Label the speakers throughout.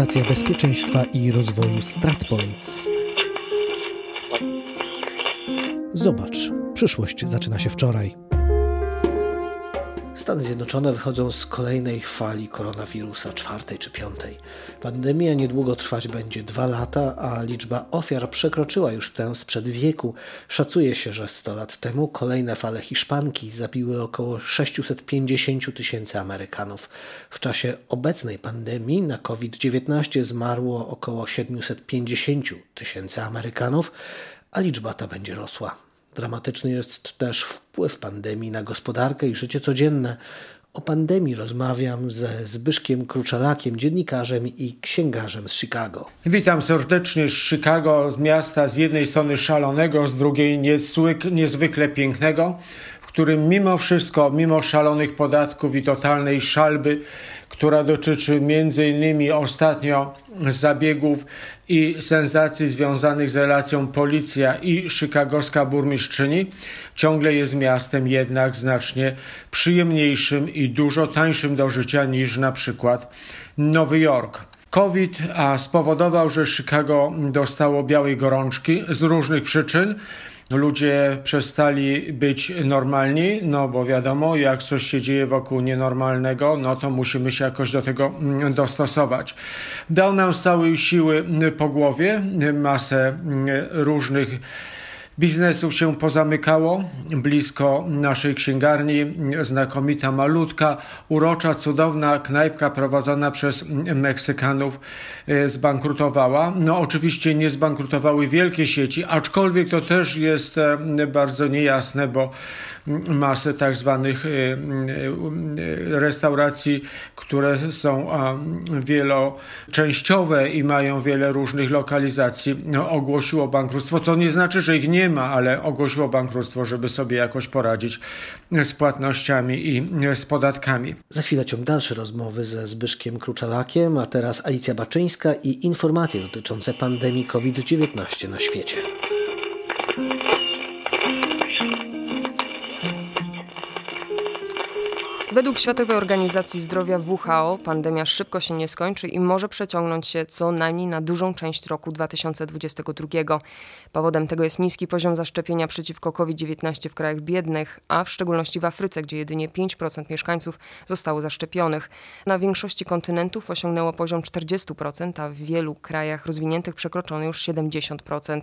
Speaker 1: Fundacja Bezpieczeństwa i Rozwoju StratPoints. Zobacz, przyszłość zaczyna się wczoraj. Stany Zjednoczone wychodzą z kolejnej fali koronawirusa, czwartej czy piątej. Pandemia niedługo trwać będzie dwa lata, a liczba ofiar przekroczyła już tę sprzed wieku. Szacuje się, że 100 lat temu kolejne fale Hiszpanki zabiły około 650 tysięcy Amerykanów. W czasie obecnej pandemii na COVID-19 zmarło około 750 tysięcy Amerykanów, a liczba ta będzie rosła. Dramatyczny jest też wpływ pandemii na gospodarkę i życie codzienne. O pandemii rozmawiam ze Zbyszkiem Kruczalakiem, dziennikarzem i księgarzem z Chicago.
Speaker 2: Witam serdecznie z Chicago, z miasta z jednej strony szalonego, z drugiej niezwykle, pięknego, którym mimo wszystko, mimo szalonych podatków i totalnej szalby, która dotyczy innymi ostatnio zabiegów i sensacji związanych z relacją policja i chicagowska burmistrzyni, ciągle jest miastem jednak znacznie przyjemniejszym i dużo tańszym do życia niż na przykład Nowy Jork. COVID spowodował, że Chicago dostało białej gorączki z różnych przyczyn ludzie przestali być normalni, no bo wiadomo, jak coś się dzieje wokół nienormalnego, no to musimy się jakoś do tego mm, dostosować. Dał nam z całej siły po głowie masę mm, różnych biznesów się pozamykało. Blisko naszej księgarni znakomita, malutka, urocza, cudowna knajpka prowadzona przez Meksykanów e, zbankrutowała. No oczywiście nie zbankrutowały wielkie sieci, aczkolwiek to też jest e, bardzo niejasne, bo masę tak zwanych y, y, restauracji, które są wieloczęściowe i mają wiele różnych lokalizacji, no, ogłosiło bankructwo. To nie znaczy, że ich nie ma, ale ogłosiło bankructwo, żeby sobie jakoś poradzić z płatnościami i z podatkami.
Speaker 1: Za chwilę ciąg dalszy rozmowy ze Zbyszkiem Kruczalakiem, a teraz Alicja Baczyńska i informacje dotyczące pandemii COVID-19 na świecie.
Speaker 3: Według Światowej Organizacji Zdrowia WHO pandemia szybko się nie skończy i może przeciągnąć się co najmniej na dużą część roku 2022. Powodem tego jest niski poziom zaszczepienia przeciwko COVID-19 w krajach biednych, a w szczególności w Afryce, gdzie jedynie 5% mieszkańców zostało zaszczepionych. Na większości kontynentów osiągnęło poziom 40%, a w wielu krajach rozwiniętych przekroczono już 70%.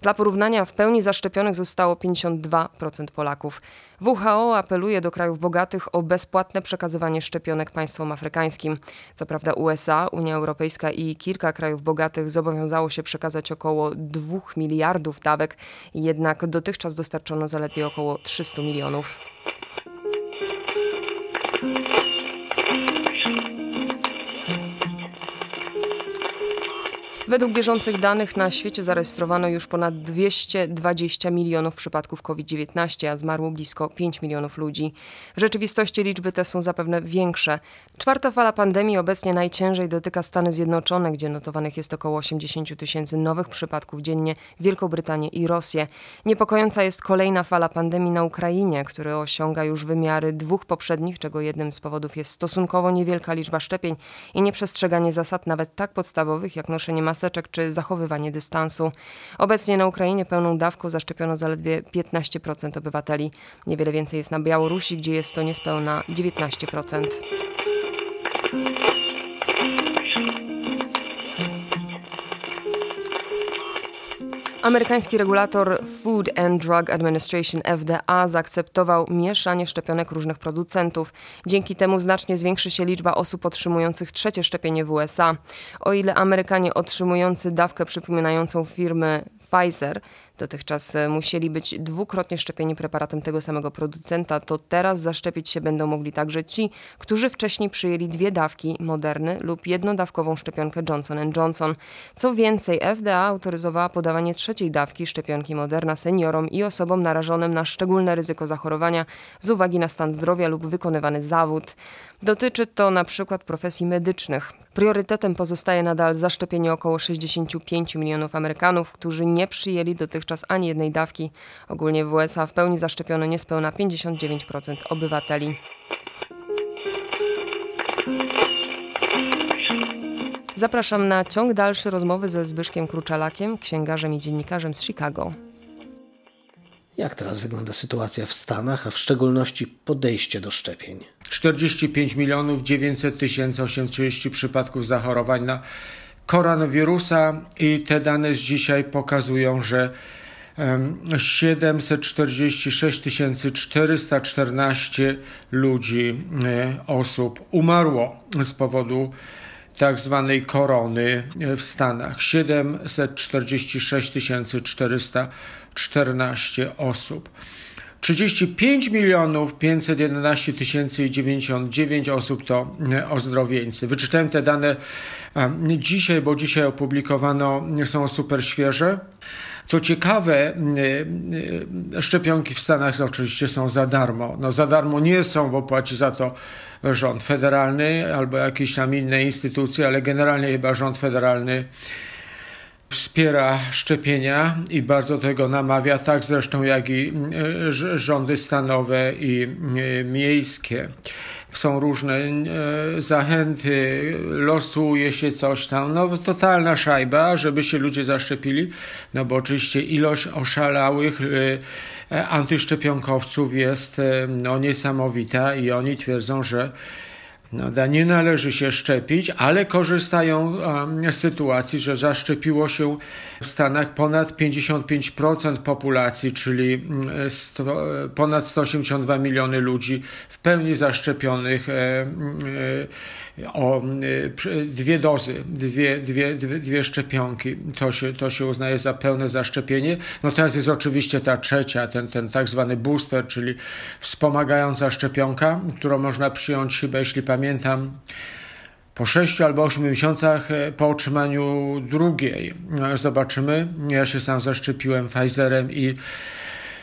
Speaker 3: Dla porównania w pełni zaszczepionych zostało 52% Polaków. WHO apeluje do krajów bogatych o bezpłatne przekazywanie szczepionek państwom afrykańskim. Co prawda USA, Unia Europejska i kilka krajów bogatych zobowiązało się przekazać około 2 miliardów dawek, jednak dotychczas dostarczono zaledwie około 300 milionów. Według bieżących danych na świecie zarejestrowano już ponad 220 milionów przypadków COVID-19, a zmarło blisko 5 milionów ludzi. W rzeczywistości liczby te są zapewne większe. Czwarta fala pandemii obecnie najciężej dotyka Stany Zjednoczone, gdzie notowanych jest około 80 tysięcy nowych przypadków dziennie, Wielką Brytanię i Rosję. Niepokojąca jest kolejna fala pandemii na Ukrainie, która osiąga już wymiary dwóch poprzednich, czego jednym z powodów jest stosunkowo niewielka liczba szczepień i nieprzestrzeganie zasad nawet tak podstawowych jak noszenie maseczek maseczek czy zachowywanie dystansu. Obecnie na Ukrainie pełną dawką zaszczepiono zaledwie 15% obywateli. Niewiele więcej jest na Białorusi, gdzie jest to niespełna 19%. Amerykański regulator Food and Drug Administration FDA zaakceptował mieszanie szczepionek różnych producentów. Dzięki temu znacznie zwiększy się liczba osób otrzymujących trzecie szczepienie w USA. O ile Amerykanie otrzymujący dawkę przypominającą firmy Pfizer dotychczas e, musieli być dwukrotnie szczepieni preparatem tego samego producenta, to teraz zaszczepić się będą mogli także ci, którzy wcześniej przyjęli dwie dawki Moderny lub jednodawkową szczepionkę Johnson Johnson. Co więcej, FDA autoryzowała podawanie trzeciej dawki szczepionki Moderna seniorom i osobom narażonym na szczególne ryzyko zachorowania z uwagi na stan zdrowia lub wykonywany zawód. Dotyczy to na przykład profesji medycznych. Priorytetem pozostaje nadal zaszczepienie około 65 milionów Amerykanów, którzy nie przyjęli dotychczas ani jednej dawki. Ogólnie w USA w pełni zaszczepiono niespełna 59% obywateli. Zapraszam na ciąg dalszy rozmowy ze Zbyszkiem Kruczalakiem, księgarzem i dziennikarzem z Chicago.
Speaker 1: Jak teraz wygląda sytuacja w Stanach, a w szczególności podejście do szczepień?
Speaker 2: 45 milionów 900 tysięcy 830 przypadków zachorowań na koronawirusa i te dane z dzisiaj pokazują, że 746 414 ludzi, e, osób umarło z powodu tak zwanej korony w Stanach. 746 414 osób. 35 milionów 511 tysięcy 99 osób to ozdrowieńcy. Wyczytałem te dane dzisiaj, bo dzisiaj opublikowano, są super świeże. Co ciekawe, szczepionki w Stanach oczywiście są za darmo. No za darmo nie są, bo płaci za to rząd federalny albo jakieś tam inne instytucje, ale generalnie chyba rząd federalny wspiera szczepienia i bardzo tego namawia, tak zresztą jak i e, rządy stanowe i miejskie. Są różne e, zachęty, losuje się coś tam. No, totalna szajba, żeby się ludzie zaszczepili, no bo oczywiście ilość oszalałych antyszczepionkowców jest no, niesamowita i oni twierdzą, że no, nie należy się szczepić, ale korzystają z sytuacji, że zaszczepiło się w Stanach ponad 55% populacji, czyli 100, mm, ponad 182 miliony ludzi w pełni zaszczepionych e, o e, dwie dozy, dwie, dwie, dwie, dwie szczepionki. To się, to się uznaje za pełne zaszczepienie. No teraz jest oczywiście ta trzecia, ten, ten tak zwany booster, czyli wspomagająca szczepionka, którą można przyjąć chyba, jeśli pamiętam, po sześciu albo ośmiu miesiącach e, po otrzymaniu drugiej. No, zobaczymy. Ja się sam zaszczepiłem Pfizerem i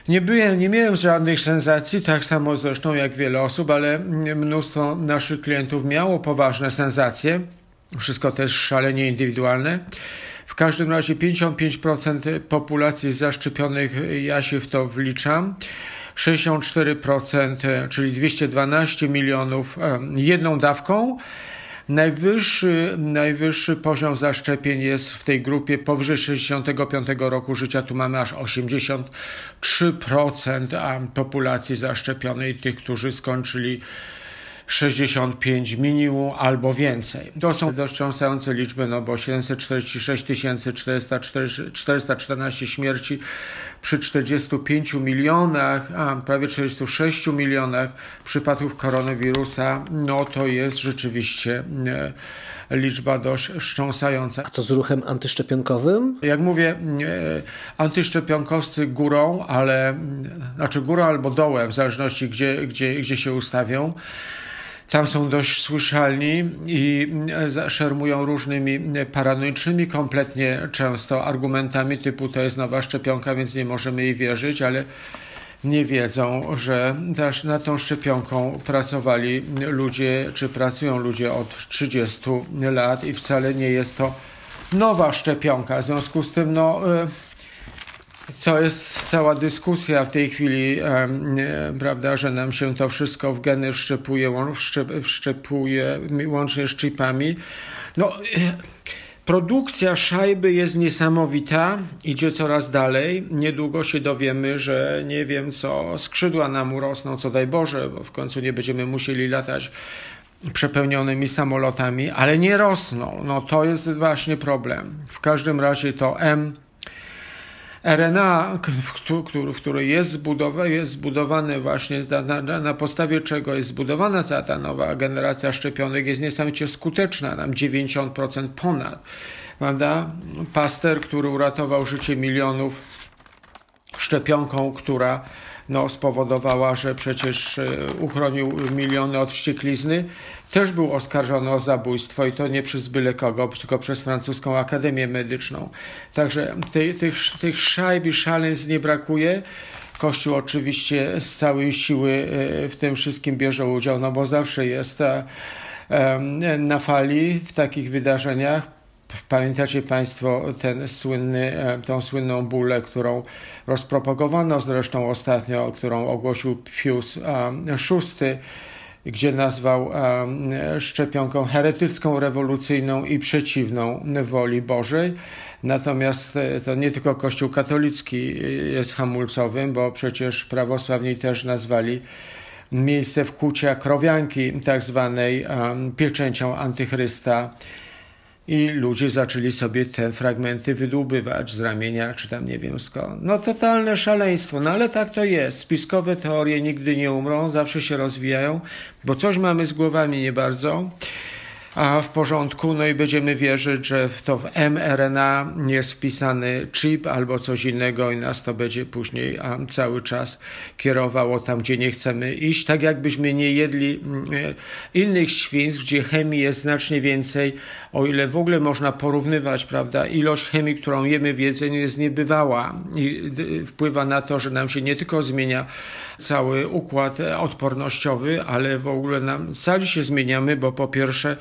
Speaker 2: nie, byłem, nie miałem żadnych sensacji, tak samo zresztą jak wiele osób, ale mnóstwo naszych klientów miało poważne sensacje. Wszystko też szalenie indywidualne. W każdym razie 55% populacji zaszczepionych, ja się w to wliczam. 64%, czyli 212 milionów jedną dawką. Najwyższy, najwyższy poziom zaszczepień jest w tej grupie powyżej 65 roku życia. Tu mamy aż 83% populacji zaszczepionej, tych, którzy skończyli 65 minimum albo więcej. To są dość wstrząsające liczby, no bo 746 414 śmierci przy 45 milionach, a prawie 46 milionach przypadków koronawirusa, no to jest rzeczywiście e, liczba dość wstrząsająca.
Speaker 1: A co z ruchem antyszczepionkowym?
Speaker 2: Jak mówię, e, antyszczepionkowcy górą, ale znaczy górą albo dołem, w zależności gdzie, gdzie, gdzie się ustawią tam są dość słyszalni i e, szermują różnymi e, paranoicznymi kompletnie często argumentami typu to jest nowa szczepionka, więc nie możemy jej wierzyć, ale nie wiedzą, że też nad tą szczepionką pracowali ludzie, czy pracują ludzie od 30 lat i wcale nie jest to nowa szczepionka. W związku z tym, no, e, co jest cała dyskusja w tej chwili, prawda, że nam się to wszystko w geny wszczepuje, wszczepuje łącznie z chipami. No, e, produkcja szajby jest niesamowita, idzie coraz dalej. Niedługo się dowiemy, że nie wiem co, skrzydła nam urosną, co daj Boże, bo w końcu nie będziemy musieli latać przepełnionymi samolotami, ale nie rosną. No to jest właśnie problem. W każdym razie to M RNA, w który jest, zbudowane, jest zbudowane właśnie na, na, podstawie czego jest zbudowana cała ta nowa generacja szczepionek, jest niesamowicie skuteczna, nam 90% ponad. Prawda? Paster, który uratował życie milionów szczepionką, która no, spowodowała, że przecież e, uchronił miliony od wścieklizny, też był oskarżony o zabójstwo i to nie przez byle kogo, tylko przez francuską Akademię Medyczną. Także tej, tych, tych szajb i szaleństw nie brakuje. Kościół oczywiście z całej siły e, w tym wszystkim bierze udział, no bo zawsze jest na fali w takich wydarzeniach. Pamiętacie Państwo ten słynny, e, tą słynną bólę, którą rozpropagowano zresztą ostatnio, którą ogłosił Pius VI gdzie nazwał szczepionką heretycką, rewolucyjną i przeciwną woli Bożej. Natomiast e, to nie tylko Kościół katolicki jest hamulcowym, bo przecież prawosławni też nazwali miejsce wkłucia krowianki, tak zwanej pieczęcią antychrysta. I ludzie zaczęli sobie te fragmenty wydłubywać z ramienia, czy tam nie wiem skąd. No totalne szaleństwo, no ale tak to jest. Spiskowe teorie nigdy nie umrą, zawsze się rozwijają, bo coś mamy z głowami nie bardzo a w porządku, no i będziemy wierzyć, że to w mRNA jest wpisany chip albo coś innego i nas to będzie później cały czas kierowało tam, gdzie nie chcemy iść. Tak jakbyśmy nie jedli mm, innych świństw, gdzie chemii jest znacznie więcej, o ile w ogóle można porównywać, prawda, ilość chemii, którą jemy w jedzeniu jest niebywała i wpływa na to, że nam się nie tylko zmienia cały układ odpornościowy, ale w ogóle nam cali się zmieniamy, bo po pierwsze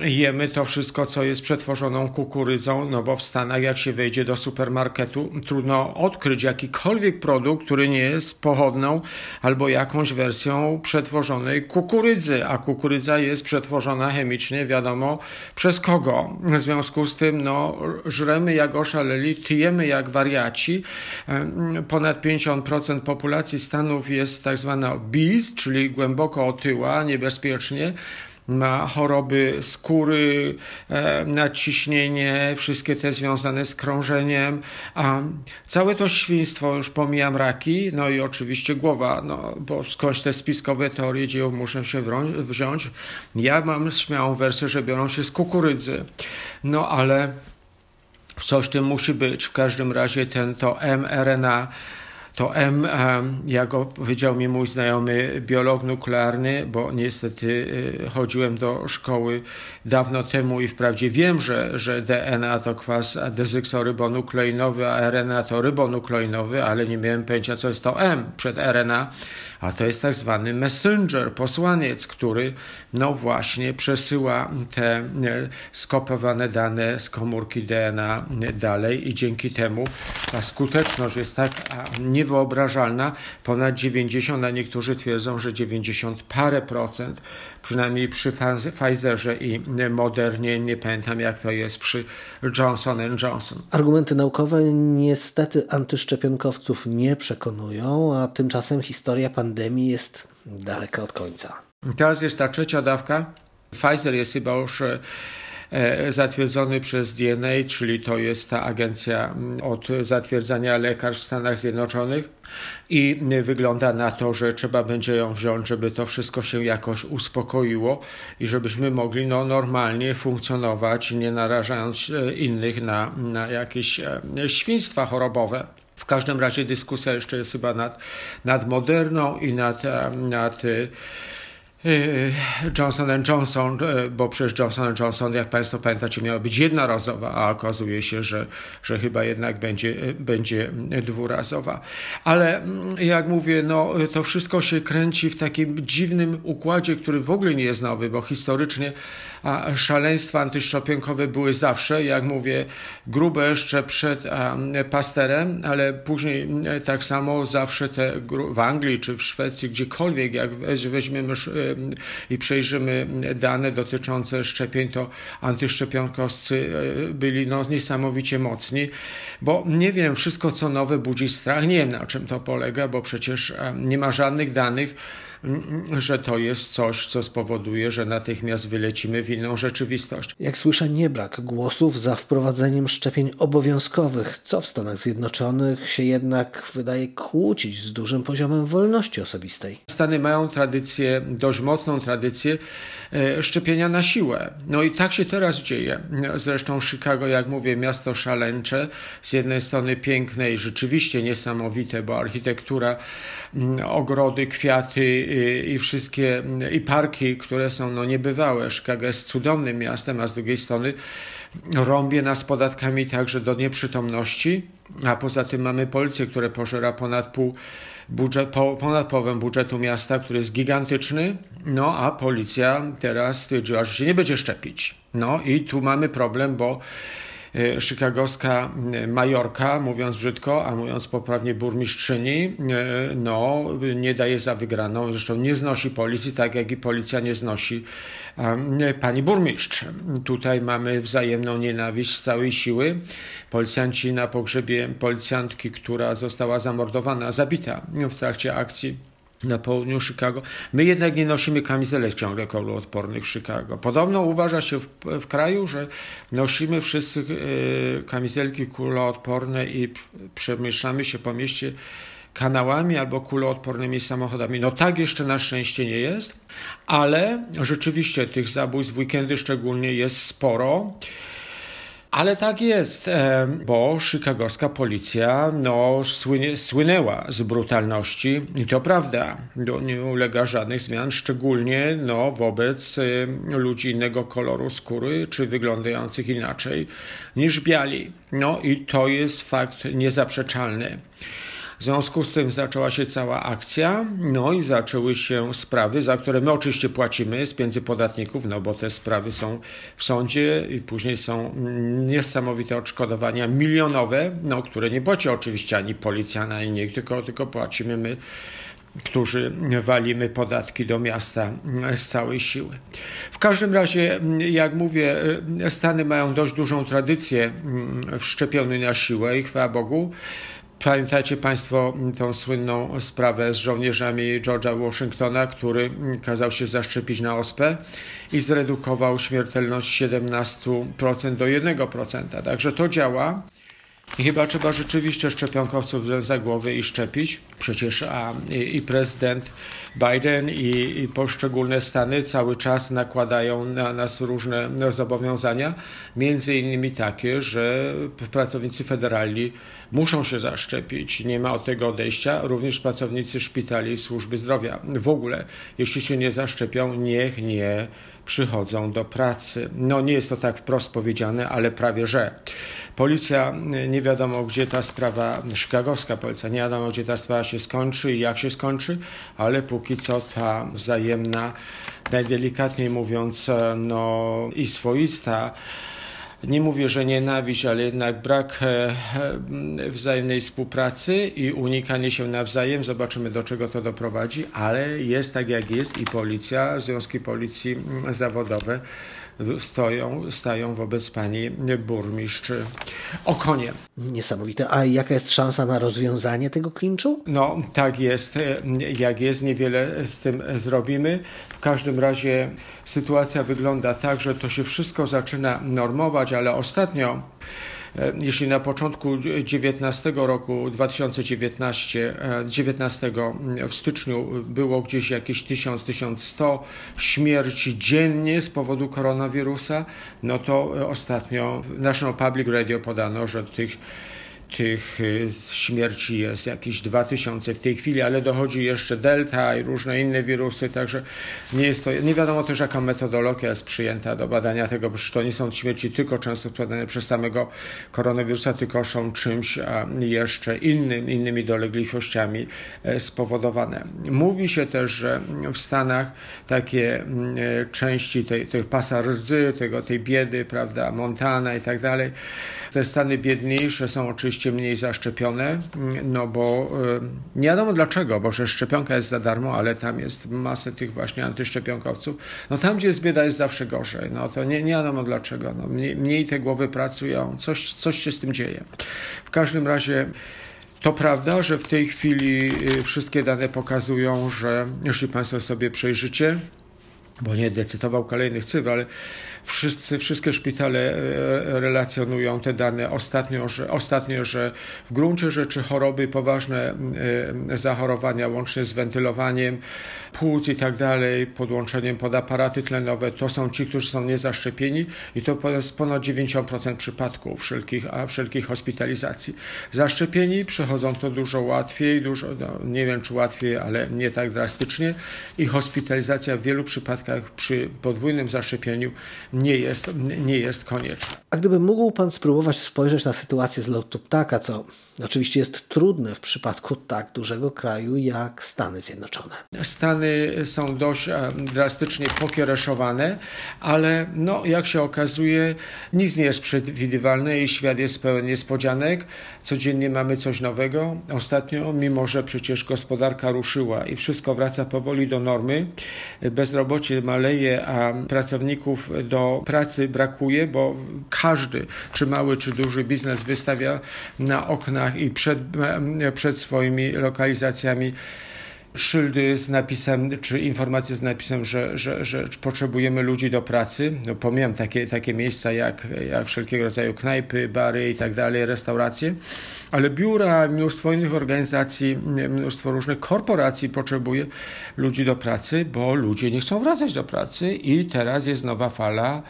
Speaker 2: jemy to wszystko, co jest przetworzoną kukurydzą, no bo w Stanach jak się wejdzie do supermarketu, trudno odkryć jakikolwiek produkt, który nie jest pochodną albo jakąś wersją przetworzonej kukurydzy, a kukurydza jest przetworzona chemicznie, wiadomo przez kogo. W związku z tym, no, żremy jak oszaleli, tyjemy jak wariaci. Ponad 50% populacji Stanów jest tak zwana obese, czyli głęboko otyła, niebezpiecznie ma choroby skóry, e, nadciśnienie, wszystkie te związane z krążeniem, a całe to świństwo, już pomijam raki, no i oczywiście głowa, no bo skądś te spiskowe teorie dziejów muszę się wziąć. Ja mam śmiałą wersję, że biorą się z kukurydzy, no ale coś tym musi być. W każdym razie ten to mRNA to M, jak powiedział mi mój znajomy biolog nuklearny, bo niestety y, chodziłem do szkoły dawno temu i wprawdzie wiem, że, że DNA to kwas dezyksorybonukleinowy, a RNA to rybonukleinowy, ale nie miałem pojęcia, co jest to M przed RNA, a to jest tak zwany messenger, posłaniec, który no właśnie przesyła te e, skopowane dane z komórki DNA dalej i dzięki temu ta skuteczność jest tak niewyobrażalna, ponad 90, a niektórzy twierdzą, że 90 parę procent, przynajmniej przy Pfizerze i Modernie, nie pamiętam jak to jest przy Johnson Johnson.
Speaker 1: Argumenty naukowe niestety antyszczepionkowców nie przekonują, a tymczasem historia pandemii jest daleka od końca.
Speaker 2: Teraz jest ta trzecia dawka. Pfizer jest chyba już e, zatwierdzony przez DNA, czyli to jest ta agencja mm, od zatwierdzania lekarstw w Stanach Zjednoczonych i wygląda na to, że trzeba będzie ją wziąć, żeby to wszystko się jakoś uspokoiło i żebyśmy mogli no, normalnie funkcjonować, nie narażając e, innych na, na jakieś świństwa chorobowe. W każdym razie dyskusja jeszcze jest chyba nad, nad Moderną i nad, nad Johnson Johnson, y, bo przecież Johnson Johnson, jak Państwo pamiętacie, miała być jednorazowa, a okazuje się, że, że chyba jednak będzie, y, będzie dwurazowa. Ale mm, jak mówię, no, to wszystko się kręci w takim dziwnym układzie, który w ogóle nie jest nowy, bo historycznie szaleństwa antyszczepionkowe były zawsze, jak mówię, grube jeszcze przed Pasterem, ale później tak samo zawsze te w Anglii czy w Szwecji, gdziekolwiek, jak weźmiemy i przejrzymy dane dotyczące szczepień, to antyszczepionkowcy e, byli no, niesamowicie mocni, bo nie wiem, wszystko co nowe budzi strach, nie wiem na czym to polega, bo przecież nie ma żadnych danych, że to jest coś, co spowoduje, że natychmiast wylecimy w inną rzeczywistość.
Speaker 1: Jak słyszę, nie brak głosów za wprowadzeniem szczepień obowiązkowych, co w Stanach Zjednoczonych się jednak wydaje kłócić z dużym poziomem wolności osobistej.
Speaker 2: Stany mają tradycję, dość mocną tradycję szczepienia na siłę. No i tak się teraz dzieje. Zresztą Chicago, jak mówię, miasto szaleńcze, z jednej strony piękne i rzeczywiście niesamowite, bo architektura, mm, ogrody, kwiaty i wszystkie i parki, które są no niebywałe. Chicago jest cudownym miastem, a z drugiej strony rąbie nas podatkami także do nieprzytomności, a poza tym mamy policję, która pożera ponad pół budżet, po, ponad połowę budżetu miasta, który jest gigantyczny, no a policja teraz stwierdziła, że się nie będzie szczepić. No i tu mamy problem, bo chicagowska majorka, mówiąc brzydko, a mówiąc poprawnie burmistrzyni, no, nie daje za wygraną. Zresztą nie znosi policji, tak jak i policja nie znosi pani burmistrz. Tutaj mamy wzajemną nienawiść z całej siły. Policjanci na pogrzebie policjantki, która została zamordowana, zabita w trakcie akcji na południu Chicago. My jednak nie nosimy kamizelek ciągle kołoodpornych w Chicago. Podobno uważa się w, w kraju, że nosimy wszyscy y, kamizelki kuloodporne i przemieszczamy się po mieście kanałami albo kuloodpornymi samochodami. No tak jeszcze na szczęście nie jest, ale rzeczywiście tych zabójstw w weekendy szczególnie jest sporo. Ale tak jest, e, bo chicagowska policja no, słynie, słynęła z brutalności i to prawda, nie ulega żadnych zmian, szczególnie no, wobec e, ludzi innego koloru skóry czy wyglądających inaczej niż biali. No i to jest fakt niezaprzeczalny. W związku z tym zaczęła się cała akcja, no i zaczęły się sprawy, za które my oczywiście płacimy z pieniędzy podatników, no bo te sprawy są w sądzie i później są niesamowite odszkodowania milionowe, no które nie płaci oczywiście ani policja, ani nikt, tylko, tylko płacimy my którzy walimy podatki do miasta z całej siły. W każdym razie, jak mówię, Stany mają dość dużą tradycję w szczepieniu na siłę i chwała Bogu. Pamiętacie Państwo tą słynną sprawę z żołnierzami George'a Washingtona, który kazał się zaszczepić na ospę i zredukował śmiertelność 17% do 1%. Także to działa. I chyba trzeba rzeczywiście szczepionkowców wziąć za głowę i szczepić. Przecież a, i, i prezydent Biden i, i, poszczególne stany cały czas nakładają na nas różne zobowiązania, między innymi takie, że pracownicy federalni muszą się zaszczepić. Nie ma od tego odejścia. Również pracownicy szpitali i służby zdrowia. W ogóle, jeśli się nie zaszczepią, niech nie przychodzą do pracy. No nie jest to tak wprost powiedziane, ale prawie że. Policja, nie wiadomo gdzie ta sprawa, chicagowska policja, nie wiadomo gdzie ta sprawa się skończy i jak się skończy, ale póki co ta wzajemna, najdelikatniej mówiąc, no i swoista, nie mówię, że nienawiść, ale jednak brak e, e, wzajemnej współpracy i unikanie się nawzajem. Zobaczymy, do czego to doprowadzi, ale jest tak, jak jest i policja, związki policji zawodowe stoją, stają wobec pani burmistrz Okonie.
Speaker 1: Niesamowite. A jaka jest szansa na rozwiązanie tego klinczu?
Speaker 2: No, tak jest. Jak jest, niewiele z tym zrobimy. W każdym razie sytuacja wygląda tak, że to się wszystko zaczyna normować, ale ostatnio jeśli na początku 19 roku, 2019 19 e, w styczniu było gdzieś jakieś 1000-1100 śmierci dziennie z powodu koronawirusa, no to ostatnio w National Public Radio podano, że tych tych y, śmierci jest jakieś 2000 w tej chwili, ale dochodzi jeszcze delta i różne inne wirusy, także nie jest to, nie wiadomo też jaka metodologia jest przyjęta do badania tego, bo to nie są śmierci tylko często spowodowane przez samego koronawirusa, tylko są czymś jeszcze innym, innymi dolegliwościami e, spowodowane. Mówi się też, że w Stanach takie mm, e, części tej, tej pasa rdzy, tego, tej biedy, prawda, Montana i tak dalej, te stany biedniejsze są oczywiście mniej zaszczepione, no bo y, nie wiadomo dlaczego, bo że szczepionka jest za darmo, ale tam jest masę tych właśnie antyszczepionkowców. No tam, gdzie jest bieda, jest zawsze gorzej. No to nie, nie wiadomo dlaczego. No, mniej, mniej te głowy pracują, coś, coś się z tym dzieje. W każdym razie to prawda, że w tej chwili y, wszystkie dane pokazują, że jeśli Państwo sobie przejrzycie, bo nie decydował kolejnych cyfr, ale Wszyscy, wszystkie szpitale e, relacjonują te dane ostatnio że, ostatnio, że w gruncie rzeczy choroby, poważne e, zachorowania, łącznie z wentylowaniem płuc i tak dalej, podłączeniem pod aparaty tlenowe, to są ci, którzy są niezaszczepieni i to jest ponad 90% przypadków wszelkich, a wszelkich hospitalizacji. Zaszczepieni przechodzą to dużo łatwiej, dużo, no, nie wiem czy łatwiej, ale nie tak drastycznie i hospitalizacja w wielu przypadkach przy podwójnym zaszczepieniu nie jest, nie jest konieczna.
Speaker 1: A gdyby mógł Pan spróbować spojrzeć na sytuację z lotu ptaka, co oczywiście jest trudne w przypadku tak dużego kraju jak Stany Zjednoczone.
Speaker 2: Stany są dość drastycznie pokiereszowane, ale no, jak się okazuje, nic nie jest przewidywalne i świat jest pełen niespodzianek. Codziennie mamy coś nowego. Ostatnio, mimo że przecież gospodarka ruszyła i wszystko wraca powoli do normy, bezrobocie maleje, a pracowników do pracy brakuje, bo każdy, czy mały, czy duży biznes wystawia na oknach i przed, przed swoimi lokalizacjami szyldy z napisem, czy informacje z napisem, że, że, że potrzebujemy ludzi do pracy. No, pomijam takie, takie miejsca jak, jak wszelkiego rodzaju knajpy, bary i tak dalej, restauracje, ale biura, mnóstwo innych organizacji, mnóstwo różnych korporacji potrzebuje ludzi do pracy, bo ludzie nie chcą wracać do pracy i teraz jest nowa fala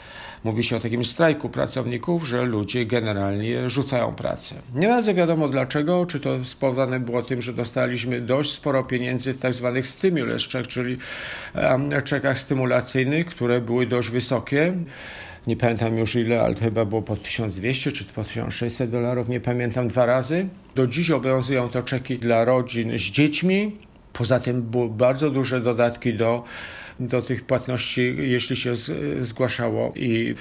Speaker 2: Mówi się o takim strajku pracowników, że ludzie generalnie rzucają pracę. Nie bardzo wiadomo dlaczego, czy to spowodowane było tym, że dostaliśmy dość sporo pieniędzy w tak zwanych stimulus check, czyli czekach stymulacyjnych, które były dość wysokie nie pamiętam już ile, ale to chyba było po 1200 czy po 1600 dolarów, nie pamiętam dwa razy. Do dziś obowiązują to czeki dla rodzin z dziećmi. Poza tym były bardzo duże dodatki do do tych płatności, jeśli się zgłaszało i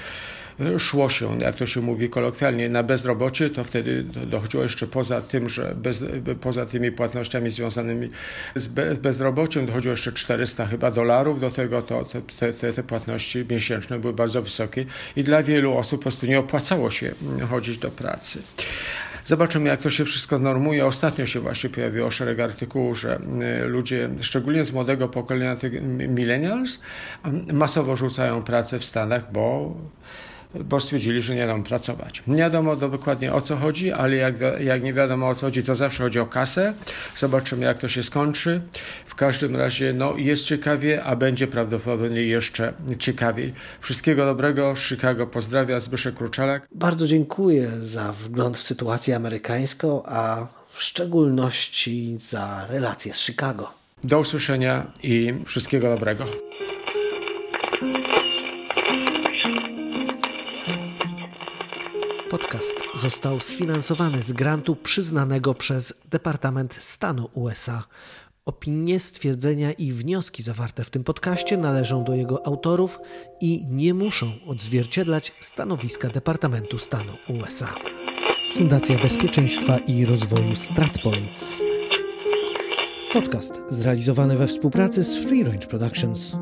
Speaker 2: szło się, jak to się mówi kolokwialnie, na bezrobocie, to wtedy dochodziło jeszcze poza tym, że bez, poza tymi płatnościami związanymi z bezrobociem dochodziło jeszcze 400 chyba dolarów, do tego to te, te, te płatności miesięczne były bardzo wysokie i dla wielu osób po prostu nie opłacało się chodzić do pracy. Zobaczymy, jak to się wszystko normuje. Ostatnio się właśnie pojawiło szereg artykułów, że y, ludzie, szczególnie z młodego pokolenia, millennials, masowo rzucają pracę w Stanach, bo bo stwierdzili, że nie będą pracować. Nie wiadomo dokładnie o co chodzi, ale jak, jak nie wiadomo o co chodzi, to zawsze chodzi o kasę. Zobaczymy, jak to się skończy. W każdym razie no, jest ciekawie, a będzie prawdopodobnie jeszcze ciekawiej. Wszystkiego dobrego. Chicago pozdrawia. Zbyszek Kruczalak.
Speaker 1: Bardzo dziękuję za wgląd w sytuację amerykańską, a w szczególności za relacje z Chicago.
Speaker 2: Do usłyszenia i wszystkiego dobrego.
Speaker 1: Podcast został sfinansowany z grantu przyznanego przez Departament Stanu USA. Opinie, stwierdzenia i wnioski zawarte w tym podcaście należą do jego autorów i nie muszą odzwierciedlać stanowiska Departamentu Stanu USA. Fundacja Bezpieczeństwa i Rozwoju StratPoints. Podcast zrealizowany we współpracy z Free Range Productions.